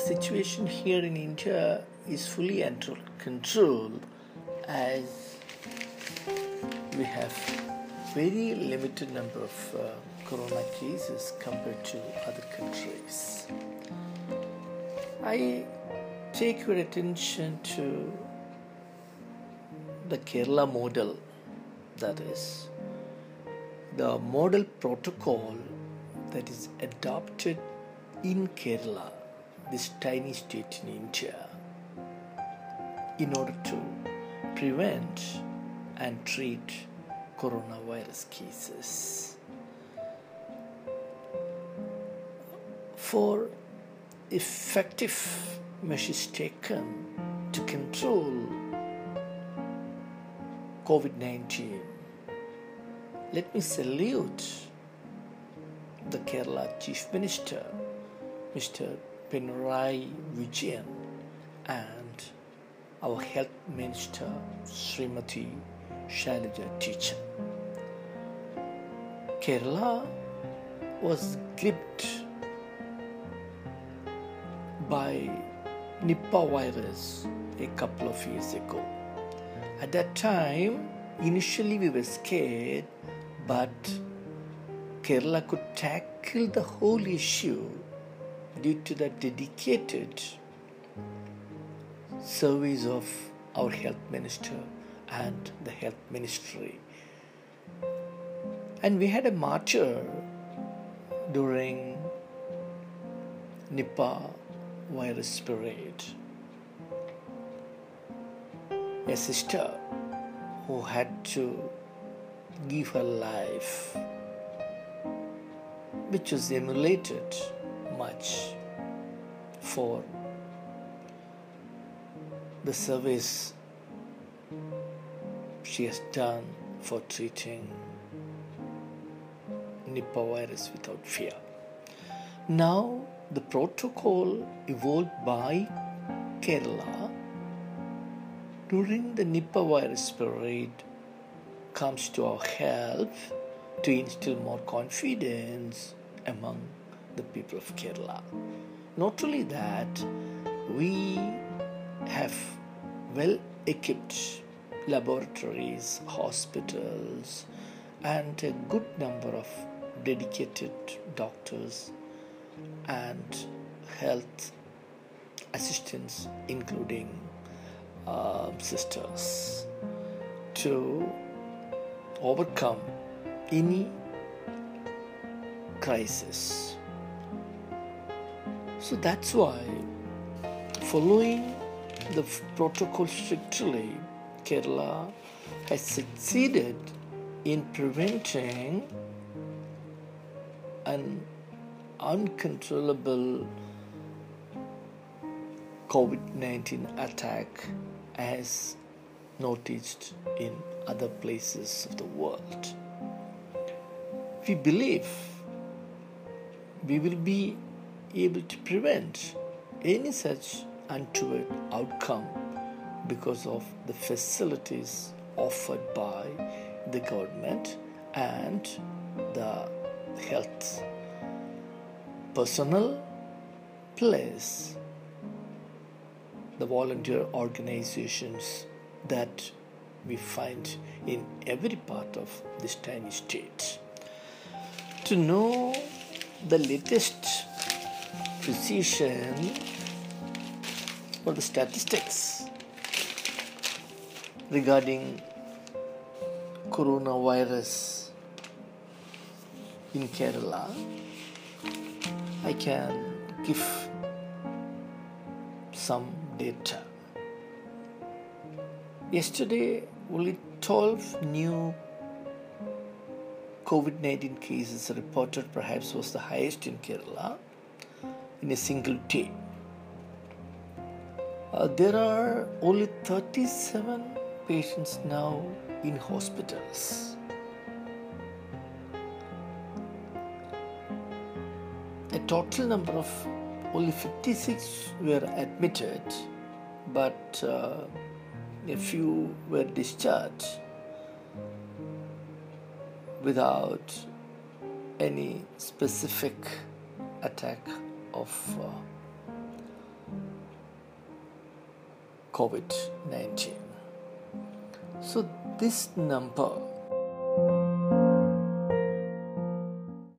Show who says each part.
Speaker 1: situation here in India is fully under control as we have very limited number of uh, corona cases compared to other countries. I take your attention to the Kerala model, that is, the model protocol that is adopted in Kerala, this tiny state in India, in order to prevent and treat coronavirus cases. For effective measures taken to control COVID 19, let me salute the Kerala Chief Minister, Mr. Pinarayi Vijayan, and our Health Minister, Srimati Shailaja Teacher. Kerala was gripped by Nipah virus a couple of years ago. At that time, initially we were scared, but Kerala could tackle the whole issue due to the dedicated service of our health minister and the health ministry. And we had a martyr during Nipah virus parade. A sister who had to give her life, which was emulated much for the service she has done for treating Nipah virus without fear. Now, the protocol evolved by Kerala during the Nipah virus parade comes to our help to instill more confidence among the people of Kerala. Not only that, we have well equipped laboratories, hospitals, and a good number of dedicated doctors and health assistants, including uh, sisters, to overcome any crisis. So that's why, following the protocol strictly, Kerala has succeeded in preventing an uncontrollable COVID 19 attack as noticed in other places of the world. We believe we will be able to prevent any such untoward outcome because of the facilities offered by the government and the health personnel plus the volunteer organizations that we find in every part of this tiny state. To know the latest precision or the statistics regarding coronavirus in Kerala, I can give some data. Yesterday, only 12 new COVID 19 cases reported, perhaps was the highest in Kerala in a single day. Uh, there are only 37 patients now in hospitals. A total number of only 56 were admitted, but uh, a few were discharged without any specific attack of uh, COVID 19. So, this number